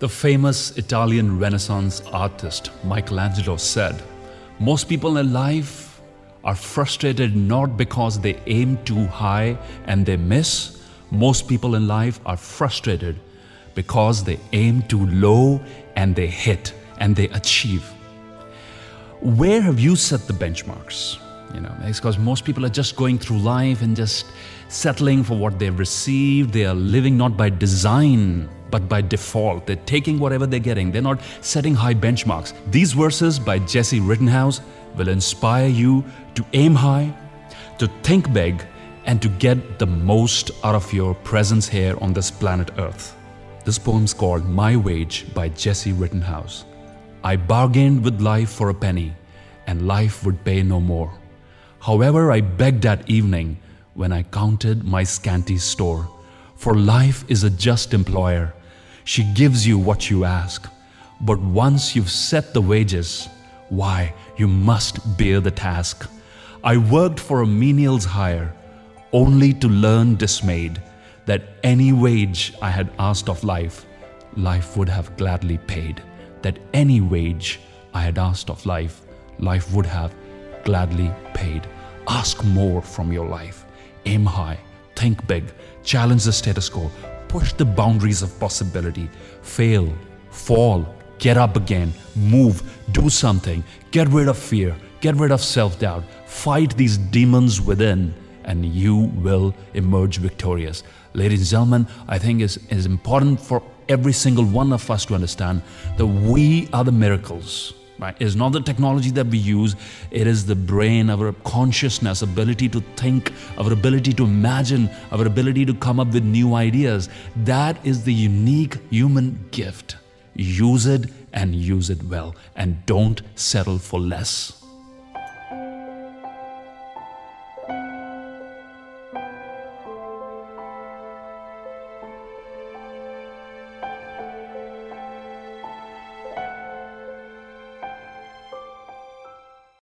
The famous Italian Renaissance artist Michelangelo said, Most people in life are frustrated not because they aim too high and they miss. Most people in life are frustrated because they aim too low and they hit and they achieve. Where have you set the benchmarks? You know, it's because most people are just going through life and just settling for what they've received. They are living not by design, but by default. They're taking whatever they're getting. They're not setting high benchmarks. These verses by Jessie Rittenhouse will inspire you to aim high, to think big, and to get the most out of your presence here on this planet Earth. This poem's called My Wage by Jessie Rittenhouse. I bargained with life for a penny, and life would pay no more. However, I begged that evening when I counted my scanty store. For life is a just employer. She gives you what you ask. But once you've set the wages, why, you must bear the task. I worked for a menial's hire, only to learn dismayed that any wage I had asked of life, life would have gladly paid. That any wage I had asked of life, life would have gladly paid. Ask more from your life. Aim high, think big, challenge the status quo, push the boundaries of possibility, fail, fall, get up again, move, do something, get rid of fear, get rid of self doubt, fight these demons within, and you will emerge victorious. Ladies and gentlemen, I think it's, it's important for every single one of us to understand that we are the miracles right? Not the technology that we use. It is the brain our consciousness ability to think our ability to imagine our ability to come up with new ideas. That is the unique human gift. Use it and use it well and don't settle for less